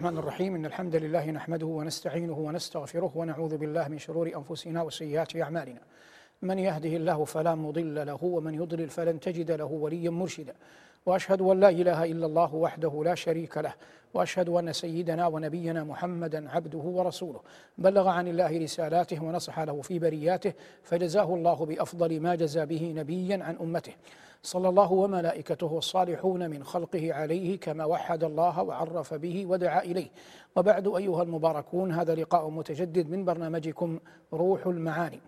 الرحمن الرحيم. إن الحمد لله نحمده ونستعينه ونستغفره ونعوذ بالله من شرور أنفسنا وسيئات أعمالنا. من يهده الله فلا مضل له ومن يضلل فلن تجد له وليا مرشدا. وأشهد أن لا إله إلا الله وحده لا شريك له وأشهد أن سيدنا ونبينا محمدا عبده ورسوله. بلغ عن الله رسالاته ونصح له في برياته فجزاه الله بأفضل ما جزى به نبيا عن أمته. صلى الله وملائكته الصالحون من خلقه عليه كما وحد الله وعرف به ودعا إليه. وبعد أيها المباركون هذا لقاء متجدد من برنامجكم روح المعاني.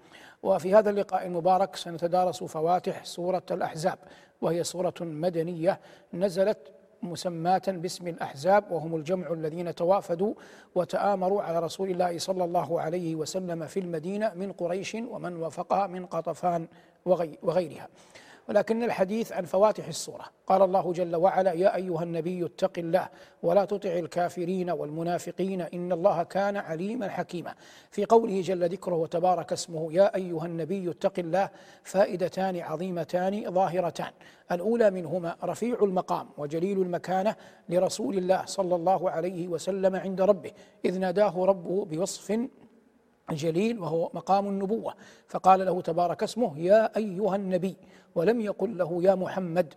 وفي هذا اللقاء المبارك سنتدارس فواتح سورة الأحزاب وهي سورة مدنية نزلت مسماة باسم الأحزاب وهم الجمع الذين توافدوا وتآمروا على رسول الله صلى الله عليه وسلم في المدينة من قريش ومن وافقها من قطفان وغيرها. ولكن الحديث عن فواتح السورة. قال الله جل وعلا يا أيها النبي اتق الله ولا تطع الكافرين والمنافقين إن الله كان عليما حكيما. في قوله جل ذكره وتبارك اسمه يا أيها النبي اتق الله فائدتان عظيمتان ظاهرتان. الأولى منهما رفيع المقام وجليل المكانة لرسول الله صلى الله عليه وسلم عند ربه إذ ناداه ربه بوصف جليل وهو مقام النبوة. فقال له تبارك اسمه يا أيها النبي. ولم يقل له يا محمد.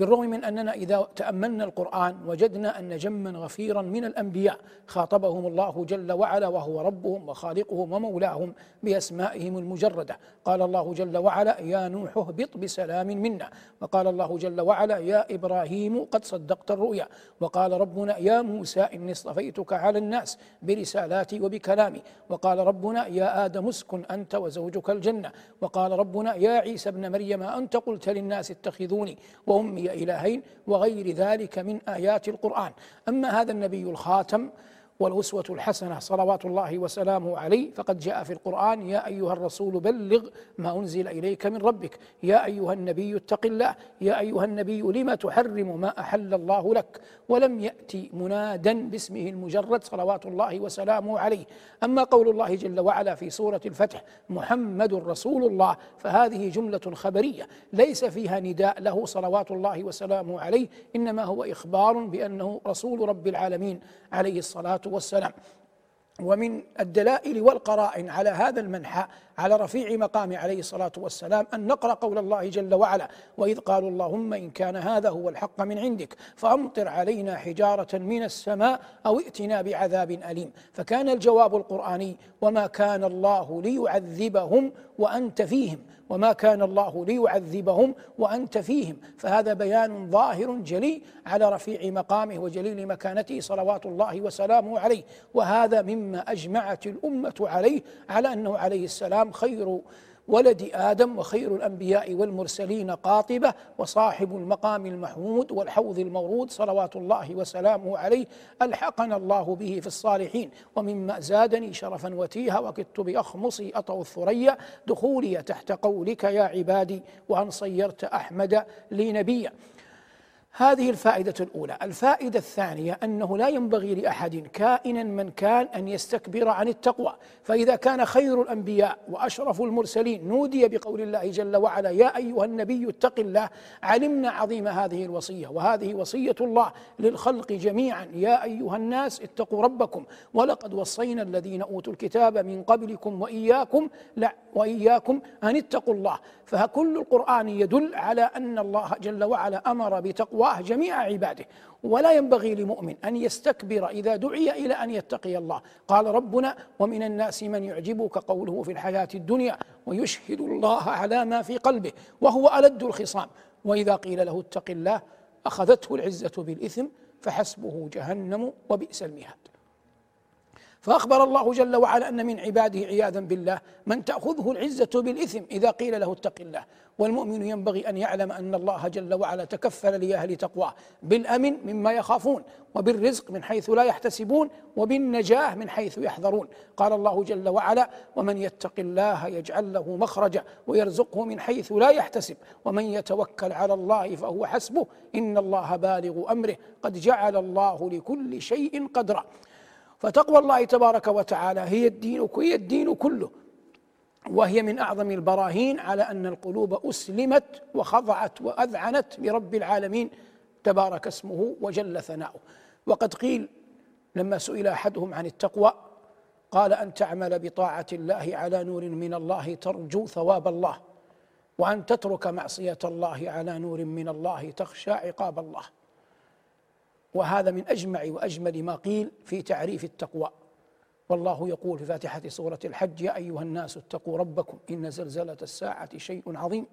بالرغم من أننا إذا تأملنا القرآن وجدنا أن جما غفيرا من الأنبياء خاطبهم الله جل وعلا وهو ربهم وخالقهم ومولاهم بأسمائهم المجردة. قال الله جل وعلا يا نوح اهبط بسلام منا. وقال الله جل وعلا يا إبراهيم قد صدقت الرؤيا. وقال ربنا يا موسى إني اصطفيتك على الناس برسالاتي وبكلامي. وقال ربنا يا آدم اسكن أنت وزوجك الجنة. وقال ربنا يا عيسى ابن مريم أنت قلت للناس اتخذوني وأمي إلهين وغير ذلك من آيات القرآن. أما هذا النبي الخاتم والأسوة الحسنة صلوات الله وسلامه عليه. فقد جاء في القرآن يا أيها الرسول بلغ ما أنزل إليك من ربك. يا أيها النبي اتق الله. يا أيها النبي لم تحرم ما أحل الله لك؟ ولم يأتي منادا باسمه المجرد صلوات الله وسلامه عليه. أما قول الله جل وعلا في سورة الفتح محمد رسول الله. فهذه جملة خبرية ليس فيها نداء له صلوات الله وسلامه عليه إنما هو إخبار بأنه رسول رب العالمين عليه الصلاة والسلام. ومن الدلائل والقرائن على هذا المنحى على رفيع مقام عليه الصلاة والسلام أن نقرأ قول الله جل وعلا وإذ قالوا اللهم إن كان هذا هو الحق من عندك فأمطر علينا حجارة من السماء أو ائتنا بعذاب أليم فكان الجواب القرآني وما كان الله ليعذبهم وأنت فيهم وما كان الله ليعذبهم وانت فيهم. فهذا بيان ظاهر جلي على رفيع مقامه وجليل مكانته صلوات الله وسلامه عليه. وهذا مما اجمعت الامه عليه على انه عليه السلام خير ولد آدم وخير الأنبياء والمرسلين قاطبة وصاحب المقام المحمود والحوض المورود صلوات الله وسلامه عليه ألحقنا الله به في الصالحين. ومما زادني شرفا وتيها وكدت بأخمصي اطو الثريا. دخولي تحت قولك يا عبادي وأن صيرت أحمد لي نبيا. هذه الفائدة الأولى، الفائدة الثانية أنه لا ينبغي لأحد كائنا من كان أن يستكبر عن التقوى، فإذا كان خير الأنبياء وأشرف المرسلين نودي بقول الله جل وعلا يا أيها النبي اتق الله، علمنا عظيم هذه الوصية، وهذه وصية الله للخلق جميعا، يا أيها الناس اتقوا ربكم، ولقد وصينا الذين أوتوا الكتاب من قبلكم وإياكم لا وإياكم أن اتقوا الله، فكل القرآن يدل على أن الله جل وعلا أمر بتقواه جميع عباده. ولا ينبغي لمؤمن أن يستكبر إذا دعي إلى أن يتقي الله. قال ربنا ومن الناس من يعجبك قوله في الحياة الدنيا ويشهد الله على ما في قلبه وهو ألد الخصام. وإذا قيل له اتق الله أخذته العزة بالإثم فحسبه جهنم وبئس المهاد. فأخبر الله جل وعلا أن من عباده عياذا بالله من تأخذه العزة بالإثم إذا قيل له اتق الله. والمؤمن ينبغي أن يعلم أن الله جل وعلا تكفل لأهل تقواه بالأمن مما يخافون وبالرزق من حيث لا يحتسبون وبالنجاة من حيث يحذرون. قال الله جل وعلا ومن يتق الله يجعل له مخرجا ويرزقه من حيث لا يحتسب. ومن يتوكل على الله فهو حسبه. إن الله بالغ أمره. قد جعل الله لكل شيء قدرا. فتقوى الله تبارك وتعالى. هي الدين هي الدين كله. وهي من أعظم البراهين على أن القلوب أسلمت وخضعت وأذعنت لرب العالمين. تبارك اسمه وجل ثناؤه. وقد قيل لما سئل أحدهم عن التقوى قال أن تعمل بطاعة الله على نور من الله ترجو ثواب الله وأن تترك معصية الله على نور من الله تخشى عقاب الله. وهذا من أجمع وأجمل ما قيل في تعريف التقوى. والله يقول في فاتحة سورة الحج يا أيها الناس اتقوا ربكم إن زلزلة الساعة شيء عظيم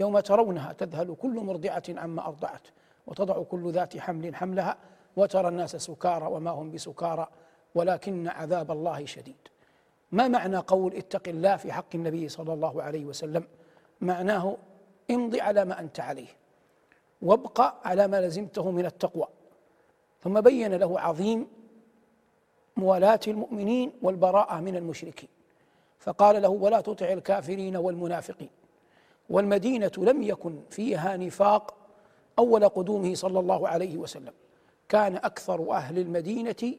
يوم ترونها تذهل كل مرضعة عما أرضعت وتضع كل ذات حمل حملها وترى الناس سكارى وما هم بسكارى ولكن عذاب الله شديد. ما معنى قول اتق الله في حق النبي صلى الله عليه وسلم؟ معناه امضي على ما أنت عليه وابقى على ما لزمته من التقوى. ثم بين له عظيم موالاة المؤمنين والبراءة من المشركين. فقال له ولا تطع الكافرين والمنافقين. والمدينة لم يكن فيها نفاق أول قدومه صلى الله عليه وسلم. كان أكثر أهل المدينة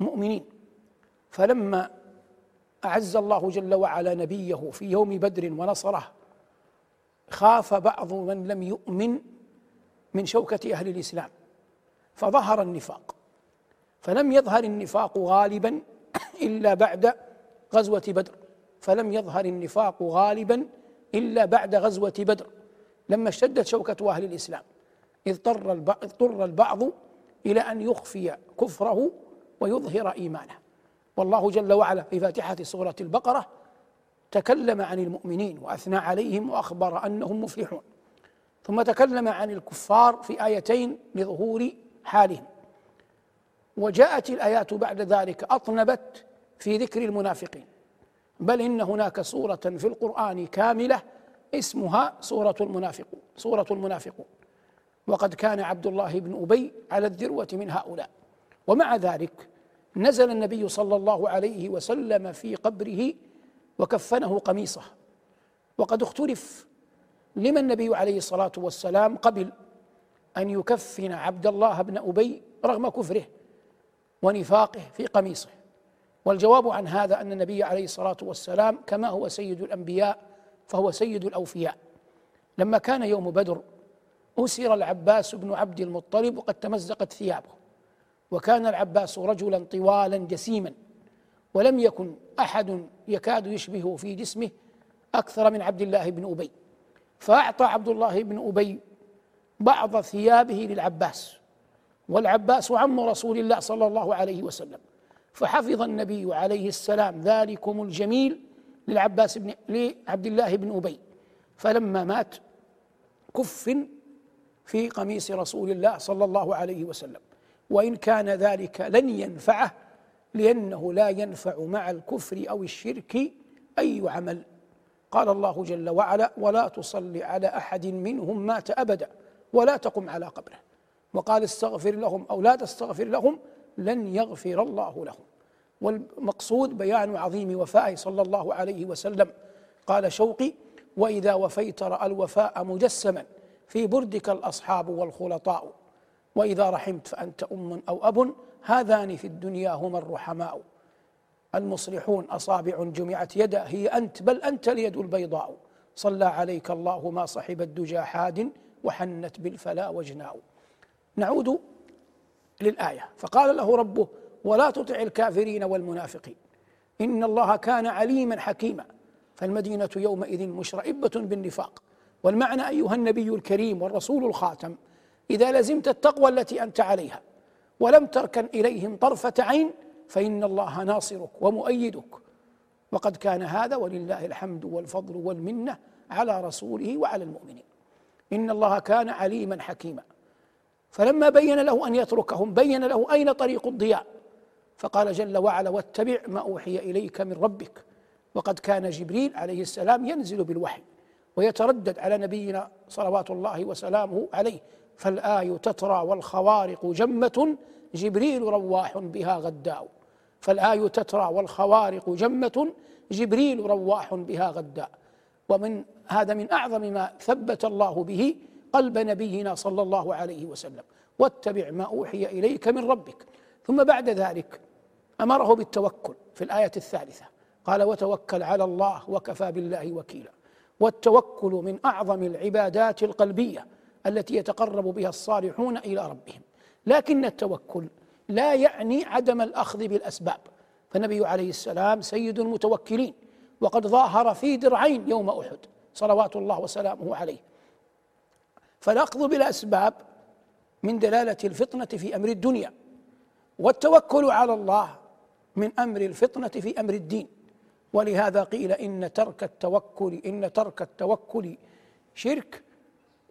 مؤمنين. فلما أعز الله جل وعلا نبيه في يوم بدر ونصره خاف بعض من لم يؤمن من شوكة أهل الإسلام. فظهر النفاق. فلم يظهر النفاق غالبا إلا بعد غزوة بدر. فلم يظهر النفاق غالبا إلا بعد غزوة بدر. لما اشتدت شوكة أهل الإسلام اضطر اضطر البعض إلى أن يخفي كفره ويظهر إيمانه. والله جل وعلا في فاتحة سورة البقرة تكلم عن المؤمنين وأثنى عليهم وأخبر أنهم مفلحون. ثم تكلم عن الكفار في آيتين لظهور حالهم. وجاءت الآيات بعد ذلك أطنبت في ذكر المنافقين. بل إن هناك سورة في القرآن كاملة اسمها سورة المنافقون سورة المنافقون. وقد كان عبد الله بن أبي على الذروة من هؤلاء. ومع ذلك نزل النبي صلى الله عليه وسلم في قبره وكفنه قميصه. وقد اختلف لما النبي عليه الصلاة والسلام قبل أن يكفن عبد الله بن أبي رغم كفره ونفاقه في قميصه. والجواب عن هذا أن النبي عليه الصلاة والسلام كما هو سيد الأنبياء فهو سيد الأوفياء. لما كان يوم بدر أسر العباس بن عبد المطلب وقد تمزقت ثيابه وكان العباس رجلا طوالا جسيما ولم يكن أحد يكاد يشبهه في جسمه أكثر من عبد الله بن أبي. فأعطى عبد الله بن أبي بعض ثيابه للعباس والعباس عم رسول الله صلى الله عليه وسلم. فحفظ النبي عليه السلام ذلكم الجميل للعباس بن لعبد الله بن أبي. فلما مات كفن في قميص رسول الله صلى الله عليه وسلم. وإن كان ذلك لن ينفعه لأنه لا ينفع مع الكفر أو الشرك أي عمل. قال الله جل وعلا ولا تصل على أحد منهم مات أبدا. ولا تقم على قبره. وقال استغفر لهم أو لا تستغفر لهم لن يغفر الله لهم. والمقصود بيان عظيم وفائه صلى الله عليه وسلم. قال شوقي وإذا وفيت رأى الوفاء مجسما في بردك الأصحاب والخلطاء. وإذا رحمت فأنت أم أو أب هذان في الدنيا هما الرحماء. المصلحون أصابع جمعت يدا هي أنت بل أنت اليد البيضاء. صلى عليك الله ما صحب الدجى حاد وحنت بالفلا وجناء نعود للآية. فقال له ربه ولا تطع الكافرين والمنافقين. إن الله كان عليما حكيما. فالمدينة يومئذ مشرئبة بالنفاق. والمعنى أيها النبي الكريم والرسول الخاتم إذا لزمت التقوى التي أنت عليها ولم تركن إليهم طرفة عين فإن الله ناصرك ومؤيدك. وقد كان هذا ولله الحمد والفضل والمنة على رسوله وعلى المؤمنين. إن الله كان عليما حكيما. فلما بين له أن يتركهم بين له أين طريق الضياء؟ فقال جل وعلا واتبع ما أوحي إليك من ربك. وقد كان جبريل عليه السلام ينزل بالوحي ويتردد على نبينا صلوات الله وسلامه عليه. فالآي تترى والخوارق جمة جبريل رواح بها غداء. فالآي تترى والخوارق جمة جبريل رواح بها غداء. ومن هذا من أعظم ما ثبت الله به قلب نبينا صلى الله عليه وسلم. واتبع ما أوحي إليك من ربك. ثم بعد ذلك أمره بالتوكل في الآية الثالثة. قال وتوكل على الله وكفى بالله وكيلا. والتوكل من أعظم العبادات القلبية التي يتقرب بها الصالحون إلى ربهم. لكن التوكل لا يعني عدم الأخذ بالأسباب. فالنبي عليه السلام سيد المتوكلين. وقد ظاهر في درعين يوم أحد. صلوات الله وسلامه عليه. فالأخذ بالأسباب من دلالة الفطنة في أمر الدنيا والتوكل على الله من أمر الفطنة في أمر الدين. ولهذا قيل إن ترك التوكل إن ترك التوكل شرك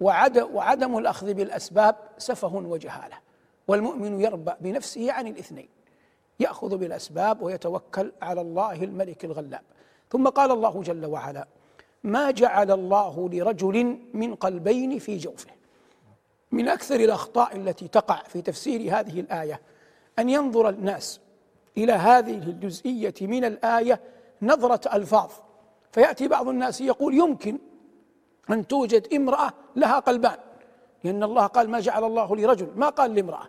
وعدم, وعدم الأخذ بالأسباب سفه وجهالة. والمؤمن يربأ بنفسه عن الاثنين يأخذ بالأسباب ويتوكل على الله الملك الغلاب. ثم قال الله جل وعلا ما جعل الله لرجل من قلبين في جوفه. من أكثر الأخطاء التي تقع في تفسير هذه الآية أن ينظر الناس إلى هذه الجزئية من الآية نظرة ألفاظ. فيأتي بعض الناس يقول يمكن أن توجد امرأة لها قلبان لأن الله قال ما جعل الله لرجل ما قال لامرأة.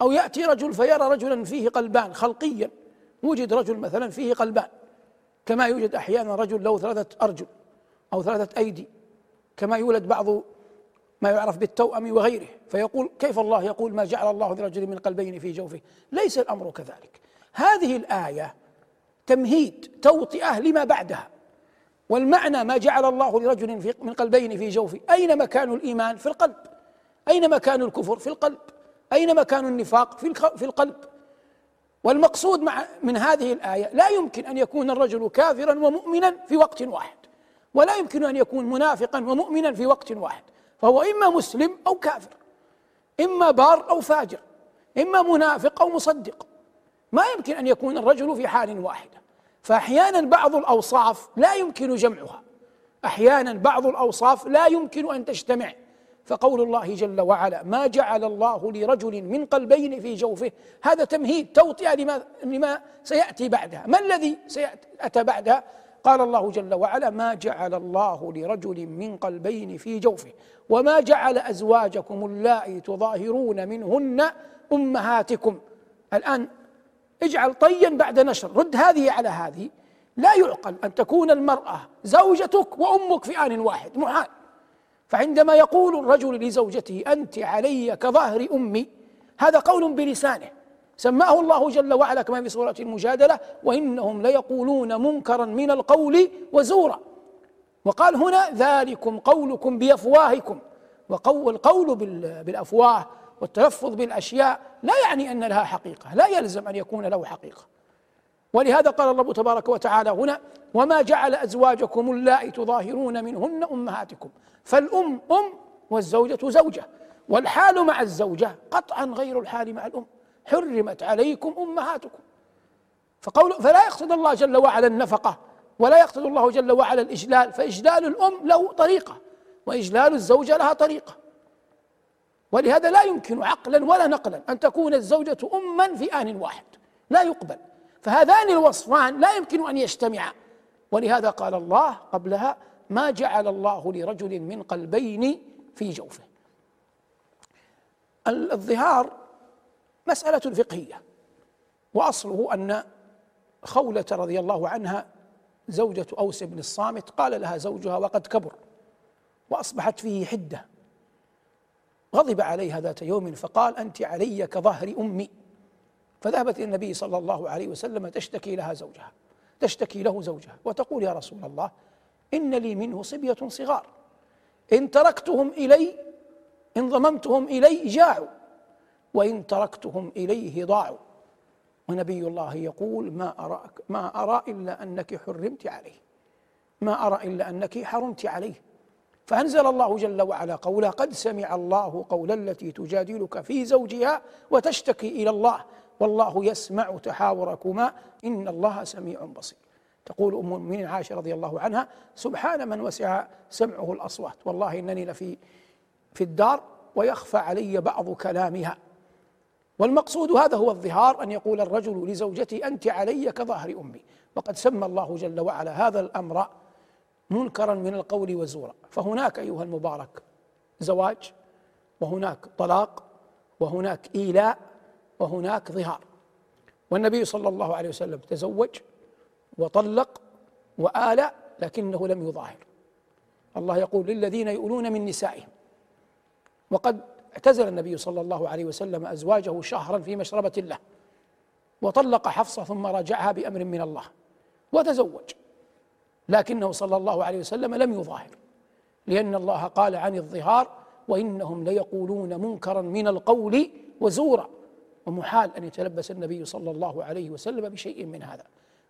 أو يأتي رجل فيرى رجلا فيه قلبان خلقيا وجد رجل مثلا فيه قلبان. كما يوجد أحيانا رجل له ثلاثة أرجل. أو ثلاثة أيدي كما يولد بعض ما يعرف بالتوأم وغيره فيقول كيف الله يقول ما جعل الله لرجل من قلبين في جوفه؟ ليس الأمر كذلك. هذه الآية تمهيد توطئة لما بعدها والمعنى ما جعل الله لرجل من قلبين في جوفه أين مكان الإيمان؟ في القلب. أين مكان الكفر؟ في القلب. أين مكان النفاق؟ في القلب. والمقصود مع من هذه الآية لا يمكن أن يكون الرجل كافرا ومؤمنا في وقت واحد. ولا يمكن أن يكون منافقا ومؤمنا في وقت واحد. فهو إما مسلم أو كافر إما بار أو فاجر إما منافق أو مصدق. ما يمكن أن يكون الرجل في حال واحدة. فأحيانا بعض الأوصاف لا يمكن جمعها. أحيانا بعض الأوصاف لا يمكن أن تجتمع. فقول الله جل وعلا ما جعل الله لرجل من قلبين في جوفه؟ هذا تمهيد توطئة لما, لما سيأتي بعدها. ما الذي سيأتى بعدها؟ قال الله جل وعلا ما جعل الله لرجل من قلبين في جوفه وما جعل أزواجكم اللائي تظاهرون منهن أمهاتكم. الآن اجعل طيا بعد نشر رد هذه على هذه. لا يعقل أن تكون المرأة زوجتك وأمك في آن واحد محال. فعندما يقول الرجل لزوجته أنت علي كظهر أمي هذا قول بلسانه. سماه الله جل وعلا كما في سورة المجادلة وإنهم ليقولون منكرا من القول وزورا. وقال هنا ذلكم قولكم بأفواهكم. والقول بالأفواه والتلفظ بالأشياء لا يعني أن لها حقيقة لا يلزم أن يكون له حقيقة. ولهذا قال الله تبارك وتعالى هنا وما جعل أزواجكم اللائي تظاهرون منهن أمهاتكم فالأم أم والزوجة زوجة والحال مع الزوجة قطعا غير الحال مع الأم. حرمت عليكم أمهاتكم. فقول فلا يقصد الله جل وعلا النفقة ولا يقصد الله جل وعلا الإجلال. فإجلال الأم له طريقة وإجلال الزوجة لها طريقة. ولهذا لا يمكن عقلا ولا نقلا أن تكون الزوجة أما في آن واحد. لا يقبل. فهذان الوصفان لا يمكن أن يجتمعا. ولهذا قال الله قبلها ما جعل الله لرجل من قلبين في جوفه. الظهار مسألة فقهية. وأصله أن خولة رضي الله عنها زوجة أوس بن الصامت قال لها زوجها وقد كبر وأصبحت فيه حدة. غضب عليها ذات يوم فقال أنت علي كظهر أمي. فذهبت إلى النبي صلى الله عليه وسلم تشتكي لها زوجها تشتكي له زوجها وتقول يا رسول الله إن لي منه صبية صغار. إن تركتهم إلي إن ضممتهم إلي جاعوا. وإن تركتهم إليه ضاعوا. ونبي الله يقول ما أراك ما أرى إلا أنك حرمت عليه ما أرى إلا أنك حرمت عليه. فأنزل الله جل وعلا قوله قد سمع الله قول التي تجادلك في زوجها وتشتكي إلى الله والله يسمع تحاوركما إن الله سميع بصير. تقول أم المؤمنين عائشة رضي الله عنها سبحان من وسع سمعه الأصوات والله إنني لفي في الدار ويخفى علي بعض كلامها. والمقصود هذا هو الظهار أن يقول الرجل لزوجته أنت علي كظهر أمي. وقد سمى الله جل وعلا هذا الأمر منكرا من القول وزورا. فهناك أيها المبارك زواج وهناك طلاق وهناك إيلاء وهناك ظهار. والنبي صلى الله عليه وسلم تزوج وطلق وآلى لكنه لم يظاهر. الله يقول للذين يؤلون من نسائهم. وقد اعتزل النبي صلى الله عليه وسلم أزواجه شهرا في مشربة له وطلق حفصة ثم راجعها بأمر من الله وتزوج لكنه صلى الله عليه وسلم لم يظاهر لأن الله قال عن الظهار وإنهم ليقولون منكرا من القول وزورا ومحال أن يتلبس النبي صلى الله عليه وسلم بشيء من هذا.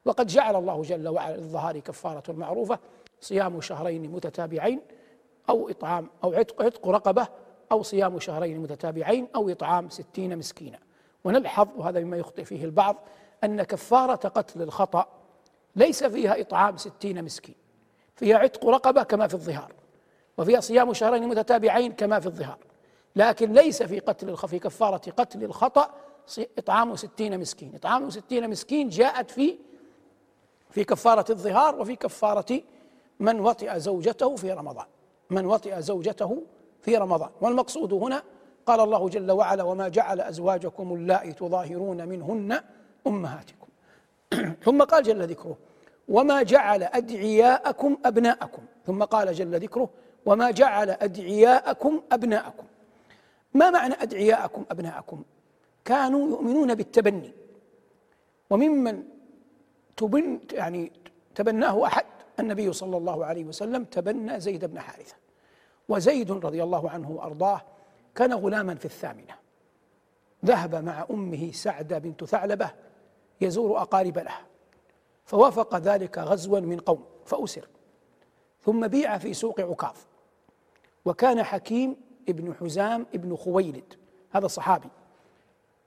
وقد جعل الله جل وعلا للظهار كفارة معروفة صيام شهرين متتابعين أو إطعام أو عتق, عتق رقبة أو صيام شهرين متتابعين أو إطعام ستين مسكينا. ونلحظ وهذا مما يخطئ فيه البعض أن كفارة قتل الخطأ ليس فيها إطعام ستين مسكين. فيها عتق رقبة كما في الظهار وفيها صيام شهرين متتابعين كما في الظهار. لكن ليس في قتل في كفارة قتل الخطأ إطعام ستين مسكين. إطعام ستين مسكين جاءت في في كفارة الظهار وفي كفارة من وطئ زوجته في رمضان. من وطئ زوجته في رمضان. والمقصود هنا قال الله جل وعلا وما جعل أزواجكم اللائي تظاهرون منهن أمهاتكم. ثم قال جل ذكره وما جعل أدعياءكم أبناءكم. ثم قال جل ذكره وما جعل أدعياءكم أبناءكم. ما معنى أدعياءكم أبناءكم؟ كانوا يؤمنون بالتبني. وممن تبن يعني تبناه أحد النبي صلى الله عليه وسلم تبنى زيد بن حارثة. وزيد رضي الله عنه وأرضاه كان غلاما في الثامنة. ذهب مع أمه سعدة بنت ثعلبة يزور أقارب له فوافق ذلك غزوا من قوم فأسر ثم بيع في سوق عكاظ. وكان حكيم ابن حزام ابن خويلد هذا صحابي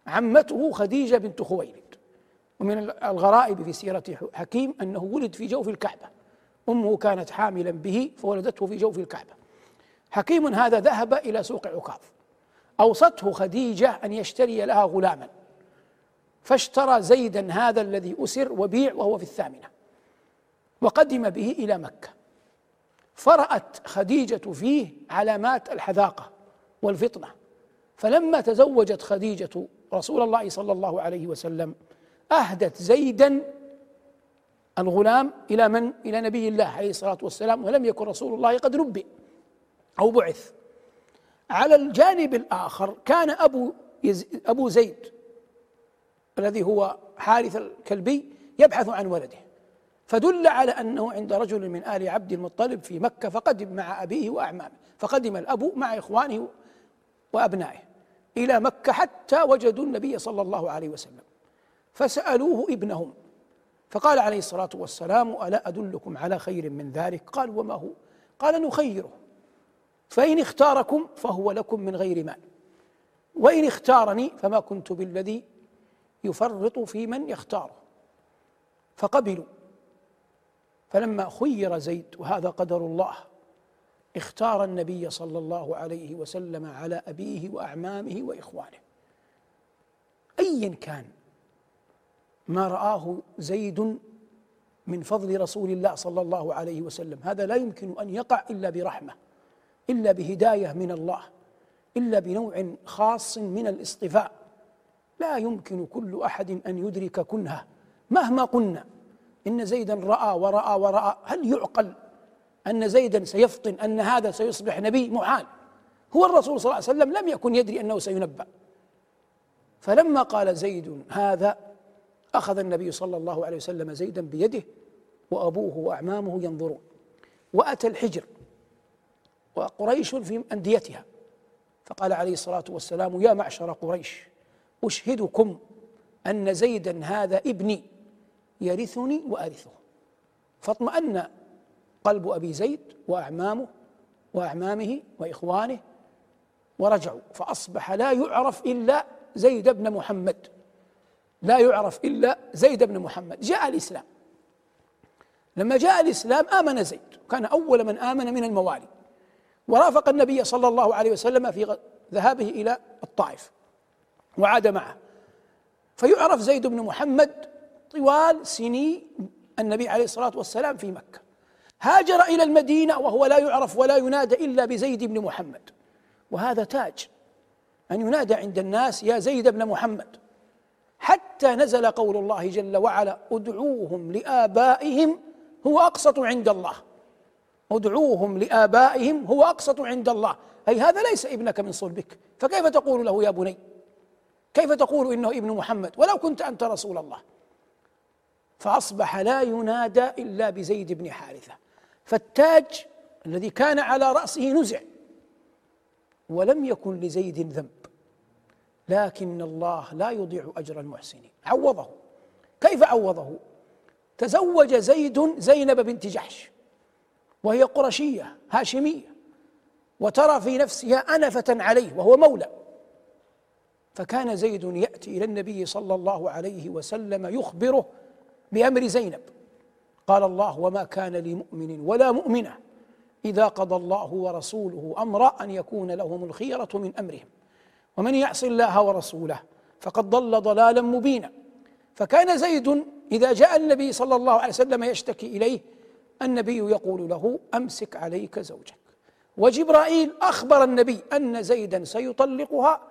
عمته خديجة بنت خويلد. ومن الغرائب في سيرة حكيم أنه ولد في جوف الكعبة. أمه كانت حاملا به فولدته في جوف الكعبة. حكيم هذا ذهب إلى سوق عكاظ. أوصته خديجة أن يشتري لها غلاما. فاشترى زيدا هذا الذي أسر وبيع وهو في الثامنة. وقدم به إلى مكة. فرأت خديجة فيه علامات الحذاقة والفطنة. فلما تزوجت خديجة رسول الله صلى الله عليه وسلم أهدت زيدا الغلام إلى من؟ إلى نبي الله عليه الصلاة والسلام ولم يكن رسول الله قد نبئ أو بعث. على الجانب الآخر كان أبو أبو زيد الذي هو حارث الكلبي يبحث عن ولده. فدل على أنه عند رجل من آل عبد المطلب في مكة فقدم مع أبيه وأعمامه فقدم الأب مع إخوانه وأبنائه إلى مكة حتى وجدوا النبي صلى الله عليه وسلم. فسألوه ابنهم فقال عليه الصلاة والسلام ألا أدلكم على خير من ذلك؟ قال وما هو؟ قال نخيره. فإن اختاركم فهو لكم من غير مال. وإن اختارني فما كنت بالذي يفرط في من يختاره. فقبلوا. فلما خير زيد وهذا قدر الله اختار النبي صلى الله عليه وسلم على أبيه وأعمامه وإخوانه. أيا كان ما رآه زيد من فضل رسول الله صلى الله عليه وسلم. هذا لا يمكن أن يقع إلا برحمة. إلا بهداية من الله إلا بنوع خاص من الاصطفاء لا يمكن كل أحد أن يدرك كنهه مهما قلنا إن زيدا رأى ورأى ورأى هل يعقل أن زيدا سيفطن أن هذا سيصبح نبي محال؟ هو الرسول صلى الله عليه وسلم لم يكن يدري أنه سينبأ. فلما قال زيد هذا أخذ النبي صلى الله عليه وسلم زيدا بيده وأبوه وأعمامه ينظرون وأتى الحجر. وقريش في أنديتها. فقال عليه الصلاة والسلام يا معشر قريش أشهدكم أن زيدا هذا ابني يرثني وأرثه. فاطمأن قلب أبي زيد وأعمامه وأعمامه وإخوانه ورجعوا. فأصبح لا يعرف إلا زيد بن محمد. لا يعرف إلا زيد بن محمد. جاء الإسلام. لما جاء الإسلام آمن زيد. كان أول من آمن من الموالي. ورافق النبي صلى الله عليه وسلم في ذهابه إلى الطائف وعاد معه. فيعرف زيد بن محمد طوال سني النبي عليه الصلاة والسلام في مكة. هاجر إلى المدينة وهو لا يعرف ولا ينادى إلا بزيد بن محمد. وهذا تاج أن ينادى عند الناس يا زيد بن محمد. حتى نزل قول الله جل وعلا ادعوهم لآبائهم هو أقسط عند الله. ادعوهم لآبائهم هو أقسط عند الله. أي هذا ليس ابنك من صلبك. فكيف تقول له يا بني؟ كيف تقول إنه ابن محمد؟ ولو كنت أنت رسول الله. فأصبح لا ينادى إلا بزيد بن حارثة. فالتاج الذي كان على رأسه نزع. ولم يكن لزيد ذنب. لكن الله لا يضيع أجر المحسنين. عوضه. كيف عوضه؟ تزوج زيد زينب بنت جحش. وهي قرشية هاشمية. وترى في نفسها أنفة عليه وهو مولى. فكان زيد يأتي إلى النبي صلى الله عليه وسلم يخبره بأمر زينب. قال الله وما كان لمؤمن ولا مؤمنة إذا قضى الله ورسوله أمرا أن يكون لهم الخيرة من أمرهم. ومن يعص الله ورسوله فقد ضل ضلالا مبينا. فكان زيد إذا جاء النبي صلى الله عليه وسلم يشتكي إليه النبي يقول له أمسك عليك زوجك. وجبرائيل أخبر النبي أن زيدا سيطلقها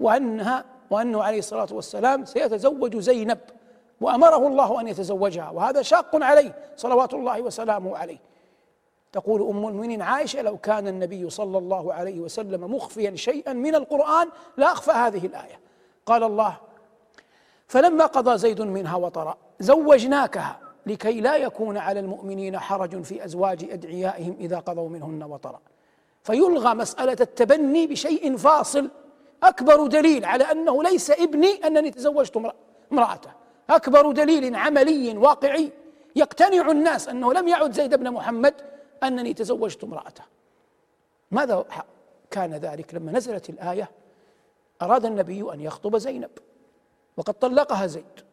وأنها وأنه عليه الصلاة والسلام سيتزوج زينب وأمره الله أن يتزوجها. وهذا شاق عليه صلوات الله وسلامه عليه. تقول أم المؤمنين عائشة لو كان النبي صلى الله عليه وسلم مخفيا شيئا من القرآن لأخفى هذه الآية. قال الله فلما قضى زيد منها وطرا زوجناكها لكي لا يكون على المؤمنين حرج في أزواج أدعيائهم إذا قضوا منهن وطرا. فيلغى مسألة التبني بشيء فاصل أكبر دليل على أنه ليس ابني أنني تزوجت امرأته. أكبر دليل عملي واقعي يقتنع الناس أنه لم يعد زيد بن محمد أنني تزوجت امرأته. ماذا كان ذلك؟ لما نزلت الآية أراد النبي أن يخطب زينب وقد طلقها زيد.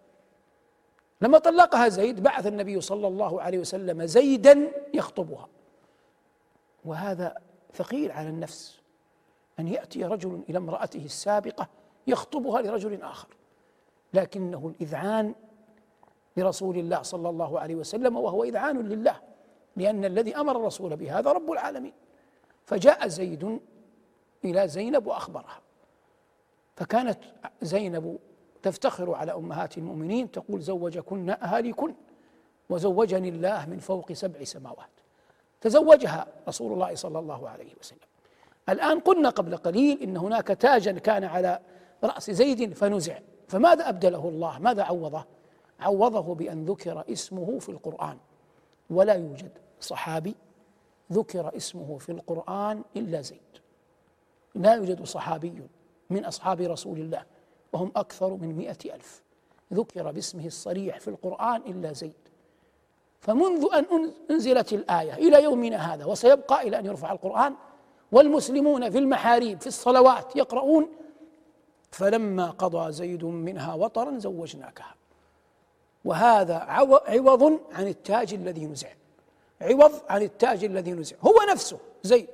لما طلقها زيد بعث النبي صلى الله عليه وسلم زيدا يخطبها. وهذا ثقيل على النفس. أن يأتي رجل إلى امرأته السابقة يخطبها لرجل آخر. لكنه الإذعان لرسول الله صلى الله عليه وسلم وهو إذعان لله. لأن الذي أمر الرسول بهذا رب العالمين. فجاء زيد إلى زينب وأخبرها. فكانت زينب تفتخر على أمهات المؤمنين تقول زوجكن أهاليكن وزوجني الله من فوق سبع سماوات. تزوجها رسول الله صلى الله عليه وسلم. الآن قلنا قبل قليل إن هناك تاجا كان على رأس زيد فنزع. فماذا أبدله الله؟ ماذا عوضه؟ عوضه بأن ذكر اسمه في القرآن. ولا يوجد صحابي ذكر اسمه في القرآن إلا زيد. لا يوجد صحابي من أصحاب رسول الله. وهم أكثر من مئة ألف. ذكر باسمه الصريح في القرآن إلا زيد. فمنذ أن أنزلت الآية إلى يومنا هذا وسيبقى إلى أن يرفع القرآن والمسلمون في المحاريب في الصلوات يقرؤون فلما قضى زيد منها وطرا زوجناكها. وهذا عوض عن التاج الذي نزع. عوض عن التاج الذي نزع. هو نفسه زيد.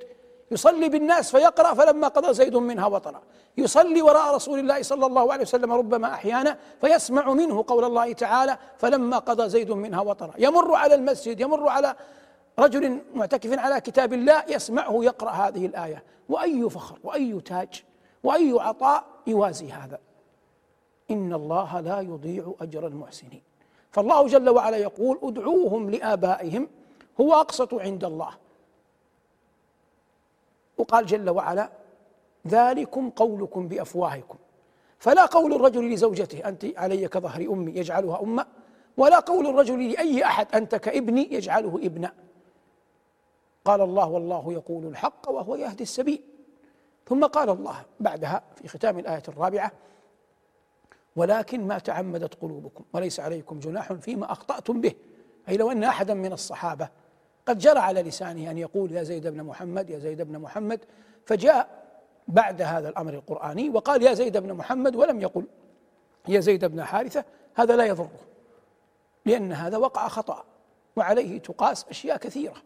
يصلي بالناس فيقرأ فلما قضى زيد منها وطرا. يصلي وراء رسول الله صلى الله عليه وسلم ربما أحيانا فيسمع منه قول الله تعالى فلما قضى زيد منها وطرا. يمر على المسجد يمر على رجل معتكف على كتاب الله يسمعه يقرأ هذه الآية. وأي فخر وأي تاج وأي عطاء يوازي هذا. إن الله لا يضيع أجر المحسنين. فالله جل وعلا يقول ادعوهم لآبائهم هو أقسط عند الله. وقال جل وعلا ذلكم قولكم بأفواهكم. فلا قول الرجل لزوجته أنت علي كظهر أمي يجعلها أمة ولا قول الرجل لأي أحد أنت كابني يجعله ابنا قال الله والله يقول الحق وهو يهدي السبيل. ثم قال الله بعدها في ختام الآية الرابعة ولكن ما تعمدت قلوبكم وليس عليكم جناح فيما أخطأتم به. أي لو أن أحدا من الصحابة قد جرى على لسانه أن يقول يا زيد بن محمد يا زيد بن محمد فجاء بعد هذا الأمر القرآني وقال يا زيد بن محمد ولم يقل يا زيد بن حارثة هذا لا يضره لأن هذا وقع خطأ وعليه تقاس أشياء كثيرة.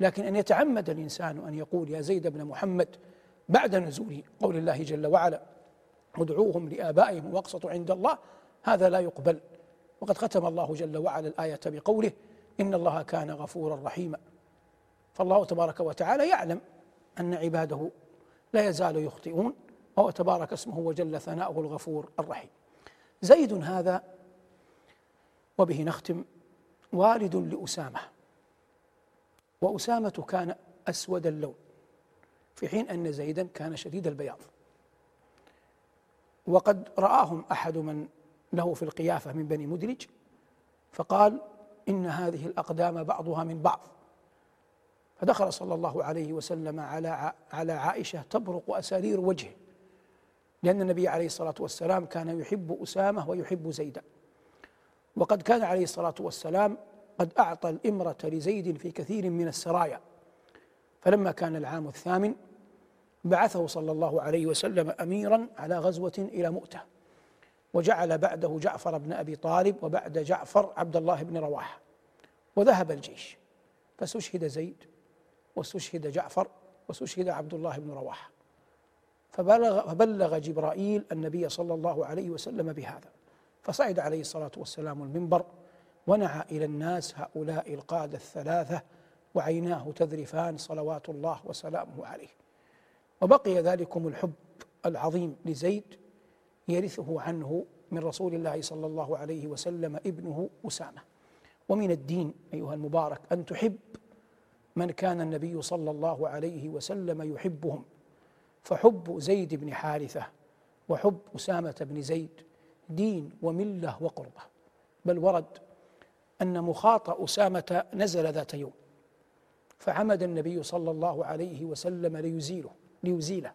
لكن أن يتعمد الإنسان أن يقول يا زيد بن محمد بعد نزول قول الله جل وعلا ادعوهم لآبائهم وأقسطوا عند الله هذا لا يقبل. وقد ختم الله جل وعلا الآية بقوله إن الله كان غفورا رحيما. فالله تبارك وتعالى يعلم أن عباده لا يزال يخطئون وهو تبارك اسمه وجل ثناؤه الغفور الرحيم. زيد هذا وبه نختم والد لأسامة. وأسامة كان أسود اللون في حين أن زيدا كان شديد البياض. وقد رآهم أحد من له في القيافة من بني مدرج فقال إن هذه الأقدام بعضها من بعض. فدخل صلى الله عليه وسلم على على عائشة تبرق أسارير وجهه لأن النبي عليه الصلاة والسلام كان يحب أسامة ويحب زيدا. وقد كان عليه الصلاة والسلام قد أعطى الإمرة لزيد في كثير من السرايا. فلما كان العام الثامن بعثه صلى الله عليه وسلم أميرا على غزوة إلى مؤتة. وجعل بعده جعفر بن أبي طالب وبعد جعفر عبد الله بن رواحة. وذهب الجيش. فاستشهد زيد واستشهد جعفر واستشهد عبد الله بن رواحة. فبلغ, فبلغ جبرائيل النبي صلى الله عليه وسلم بهذا. فصعد عليه الصلاة والسلام المنبر ونعى إلى الناس هؤلاء القادة الثلاثة وعيناه تذرفان صلوات الله وسلامه عليه. وبقي ذلكم الحب العظيم لزيد يرثه عنه من رسول الله صلى الله عليه وسلم ابنه أسامة. ومن الدين أيها المبارك أن تحب من كان النبي صلى الله عليه وسلم يحبهم. فحب زيد بن حارثة وحب أسامة بن زيد دين وملة وقربة. بل ورد أن مخاط أسامة نزل ذات يوم فعمد النبي صلى الله عليه وسلم ليزيله ليزيله.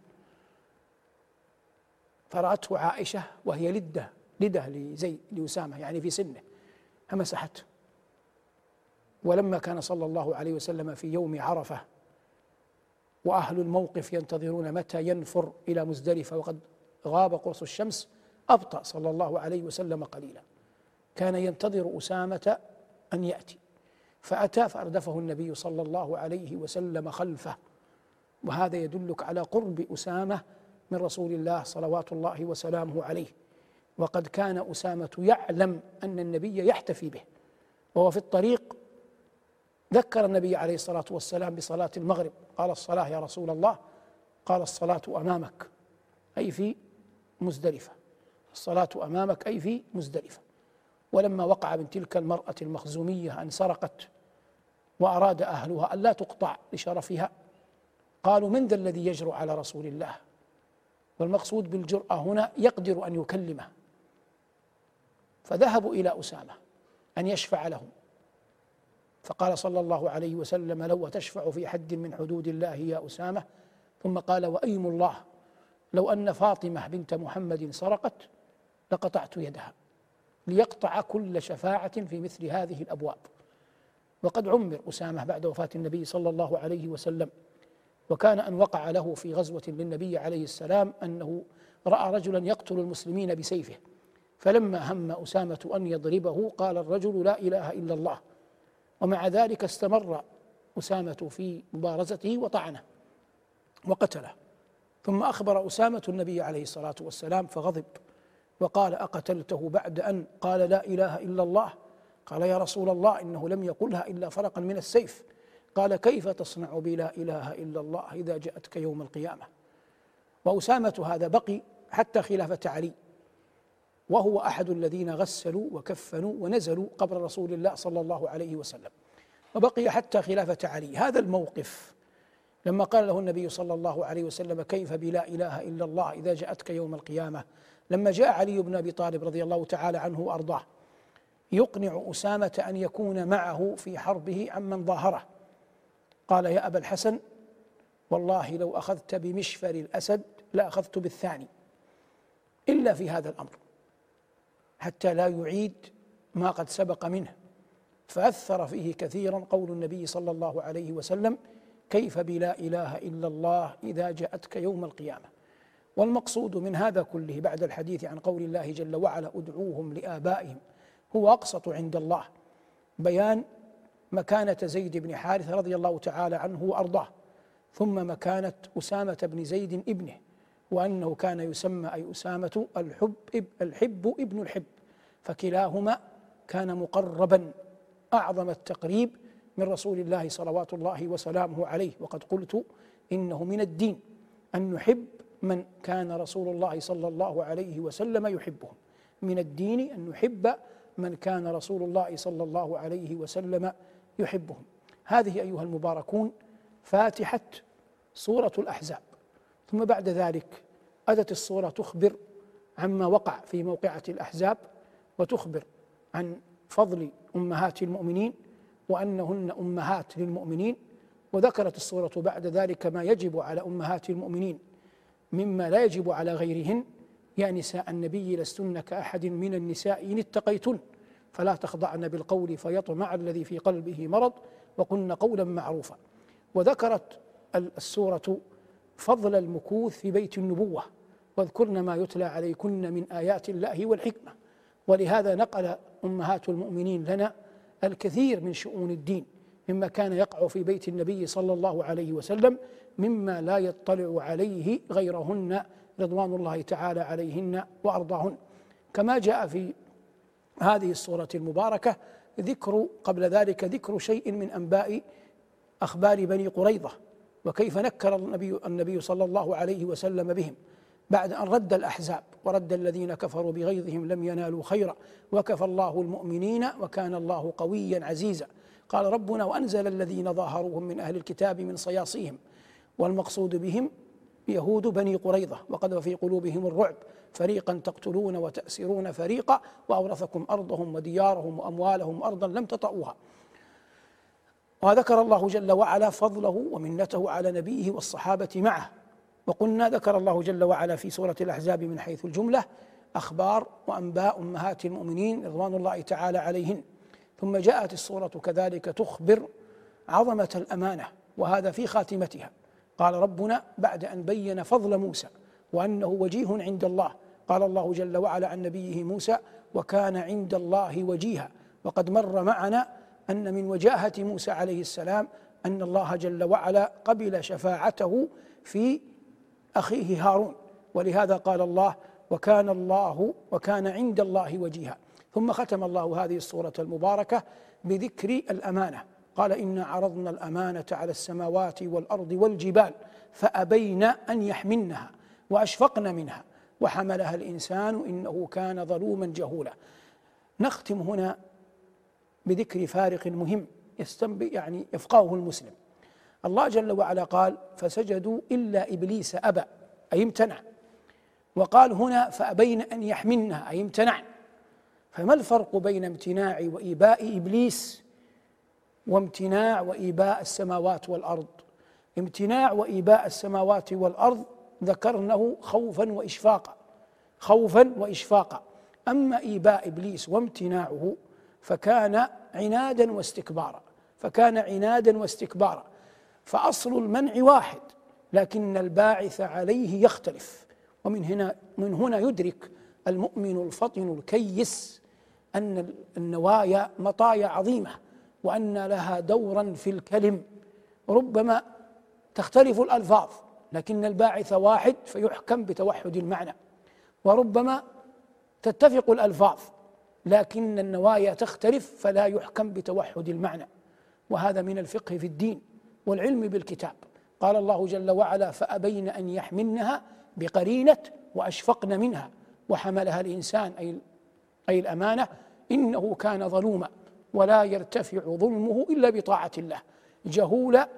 فرأته عائشة وهي لدة لدة لزيد لأسامة يعني في سنه فمسحته. ولما كان صلى الله عليه وسلم في يوم عرفة وأهل الموقف ينتظرون متى ينفر إلى مزدلفة وقد غاب قرص الشمس أبطأ صلى الله عليه وسلم قليلا. كان ينتظر أسامة أن يأتي فأتى فأردفه النبي صلى الله عليه وسلم خلفه. وهذا يدلك على قرب أسامة من رسول الله صلوات الله وسلامه عليه. وقد كان أسامة يعلم أن النبي يحتفي به. وهو في الطريق ذكر النبي عليه الصلاة والسلام بصلاة المغرب. قال الصلاة يا رسول الله. قال الصلاة أمامك. أي في مزدلفة. الصلاة أمامك أي في مزدلفة. ولما وقع من تلك المرأة المخزومية أن سرقت وأراد أهلها أن لا تقطع لشرفها قالوا من ذا الذي يجرؤ على رسول الله؟ والمقصود بالجرأة هنا يقدر أن يكلمه. فذهبوا إلى أسامة أن يشفع لهم. فقال صلى الله عليه وسلم لو تشفع في حد من حدود الله يا أسامة؟ ثم قال وأيم الله لو أن فاطمة بنت محمد سرقت لقطعت يدها ليقطع كل شفاعة في مثل هذه الأبواب. وقد عمر أسامة بعد وفاة النبي صلى الله عليه وسلم. وكان أن وقع له في غزوة للنبي عليه السلام أنه رأى رجلا يقتل المسلمين بسيفه فلما هم أسامة أن يضربه قال الرجل لا إله إلا الله. ومع ذلك استمر أسامة في مبارزته وطعنه وقتله. ثم أخبر أسامة النبي عليه الصلاة والسلام فغضب وقال أقتلته بعد أن قال لا إله إلا الله؟ قال يا رسول الله إنه لم يقلها إلا فرقا من السيف. قال كيف تصنع بلا إله إلا الله إذا جاءتك يوم القيامة؟ وأسامة هذا بقي حتى خلافة علي وهو أحد الذين غسلوا وكفنوا ونزلوا قبر رسول الله صلى الله عليه وسلم وبقي حتى خلافة علي. هذا الموقف لما قال له النبي صلى الله عليه وسلم كيف بلا إله إلا الله إذا جاءتك يوم القيامة؟ لما جاء علي بن أبي طالب رضي الله تعالى عنه وأرضاه يقنع أسامة أن يكون معه في حربه عمن ظاهره. قال يا أبا الحسن والله لو أخذت بمشفر الأسد لأخذت بالثاني إلا في هذا الأمر حتى لا يعيد ما قد سبق منه فأثر فيه كثيرا قول النبي صلى الله عليه وسلم كيف بلا إله إلا الله إذا جاءتك يوم القيامة. والمقصود من هذا كله بعد الحديث عن قول الله جل وعلا ادعوهم لآبائهم هو أقسط عند الله بيان مكانة زيد بن حارثة رضي الله تعالى عنه وأرضاه ثم مكانة أسامة بن زيد ابنه وأنه كان يسمى أي أسامة الحب الحب ابن الحب فكلاهما كان مقربا. أعظم التقريب من رسول الله صلوات الله وسلامه عليه. وقد قلت إنه من الدين أن نحب من كان رسول الله صلى الله عليه وسلم يحبهم. من الدين أن نحب من كان رسول الله صلى الله عليه وسلم يحبهم. هذه أيها المباركون فاتحة سورة الأحزاب. ثم بعد ذلك أتت الصورة تخبر عما وقع في موقعة الأحزاب وتخبر عن فضل أمهات المؤمنين وأنهن أمهات للمؤمنين. وذكرت الصورة بعد ذلك ما يجب على أمهات المؤمنين مما لا يجب على غيرهن يا نساء النبي لستن كأحد من النساء إن اتقيتن. فلا تخضعن بالقول فيطمع الذي في قلبه مرض وقلن قولا معروفا. وذكرت السورة فضل المكوث في بيت النبوة واذكرن ما يتلى عليكن من آيات الله والحكمة. ولهذا نقل أمهات المؤمنين لنا الكثير من شؤون الدين مما كان يقع في بيت النبي صلى الله عليه وسلم مما لا يطلع عليه غيرهن رضوان الله تعالى عليهن وأرضاهن. كما جاء في هذه الصورة المباركة ذكر قبل ذلك ذكر شيء من أنباء أخبار بني قريظة وكيف نكر النبي النبي صلى الله عليه وسلم بهم بعد أن رد الأحزاب ورد الذين كفروا بغيظهم لم ينالوا خيرا وكفى الله المؤمنين وكان الله قويا عزيزا. قال ربنا وأنزل الذين ظاهروهم من أهل الكتاب من صياصيهم والمقصود بهم يهود بني قريظة وقد في قلوبهم الرعب فريقا تقتلون وتأسرون فريقا وأورثكم أرضهم وديارهم وأموالهم أرضا لم تطئوها. وذكر الله جل وعلا فضله ومنته على نبيه والصحابة معه. وقلنا ذكر الله جل وعلا في سورة الأحزاب من حيث الجملة أخبار وأنباء أمهات المؤمنين رضوان الله تعالى عليهن. ثم جاءت السورة كذلك تخبر عظمة الأمانة وهذا في خاتمتها. قال ربنا بعد أن بين فضل موسى. وأنه وجيه عند الله. قال الله جل وعلا عن نبيه موسى وكان عند الله وجيها. وقد مر معنا أن من وجاهة موسى عليه السلام أن الله جل وعلا قبل شفاعته في أخيه هارون. ولهذا قال الله وكان الله وكان عند الله وجيها. ثم ختم الله هذه الصورة المباركة بذكر الأمانة. قال إنا عرضنا الأمانة على السماوات والأرض والجبال فأبين أن يحملنها. وأشفقن منها. وحملها الإنسان إنه كان ظلوما جهولا. نختم هنا بذكر فارق مهم يعني يفقهه المسلم. الله جل وعلا قال فسجدوا إلا إبليس أبى. أي امتنع. وقال هنا فأبين أن يحملنها. أي امتنع. فما الفرق بين امتناع وإيباء إبليس وامتناع وإيباء السماوات والأرض؟ امتناع وإيباء السماوات والأرض ذكرنه خوفا وإشفاقا خوفا وإشفاقا. أما إيباء إبليس وامتناعه فكان عنادا واستكبارا فكان عنادا واستكبارا. فأصل المنع واحد لكن الباعث عليه يختلف. ومن هنا من هنا يدرك المؤمن الفطن الكيس أن النوايا مطايا عظيمة وأن لها دورا في الكلم. ربما تختلف الألفاظ لكن الباعث واحد فيحكم بتوحد المعنى. وربما تتفق الألفاظ لكن النوايا تختلف فلا يحكم بتوحد المعنى. وهذا من الفقه في الدين والعلم بالكتاب. قال الله جل وعلا فأبين أن يحملنها بقرينة وأشفقن منها وحملها الإنسان أي أي الأمانة إنه كان ظلوما ولا يرتفع ظلمه إلا بطاعة الله. جهولا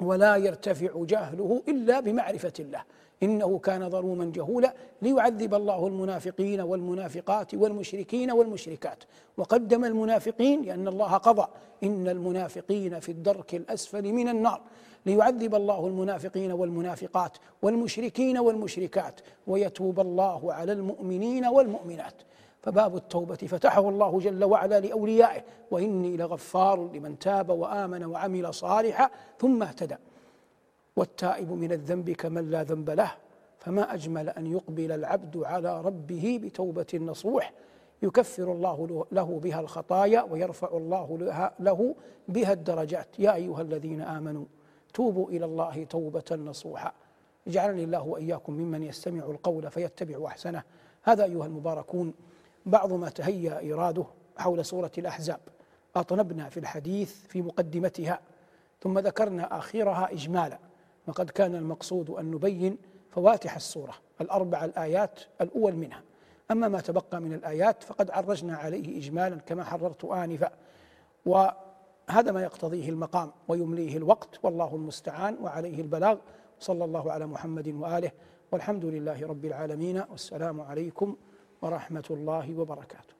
ولا يرتفع جهله إلا بمعرفة الله. إنه كان ظلوما جهولا ليعذب الله المنافقين والمنافقات والمشركين والمشركات. وقدم المنافقين لأن الله قضى. إن المنافقين في الدرك الأسفل من النار. ليعذب الله المنافقين والمنافقات والمشركين والمشركات. ويتوب الله على المؤمنين والمؤمنات. فباب التوبة فتحه الله جل وعلا لأوليائه وإني لغفار لمن تاب وآمن وعمل صالحا ثم اهتدى. والتائب من الذنب كمن لا ذنب له فما أجمل أن يقبل العبد على ربه بتوبة نصوح يكفر الله له بها الخطايا ويرفع الله له بها الدرجات. يا أيها الذين آمنوا توبوا إلى الله توبة نصوحا. اجعلني الله وإياكم ممن يستمع القول فيتبع أحسنه. هذا أيها المباركون بعض ما تهيأ إيراده حول سورة الأحزاب. أطنبنا في الحديث في مقدمتها ثم ذكرنا آخرها إجمالا. وقد كان المقصود أن نبين فواتح السورة الأربع الآيات الأول منها. أما ما تبقى من الآيات فقد عرجنا عليه إجمالا كما حررت آنفا. هذا ما يقتضيه المقام ويمليه الوقت والله المستعان وعليه البلاغ. صلى الله على محمد وآله والحمد لله رب العالمين. والسلام عليكم ورحمة الله وبركاته.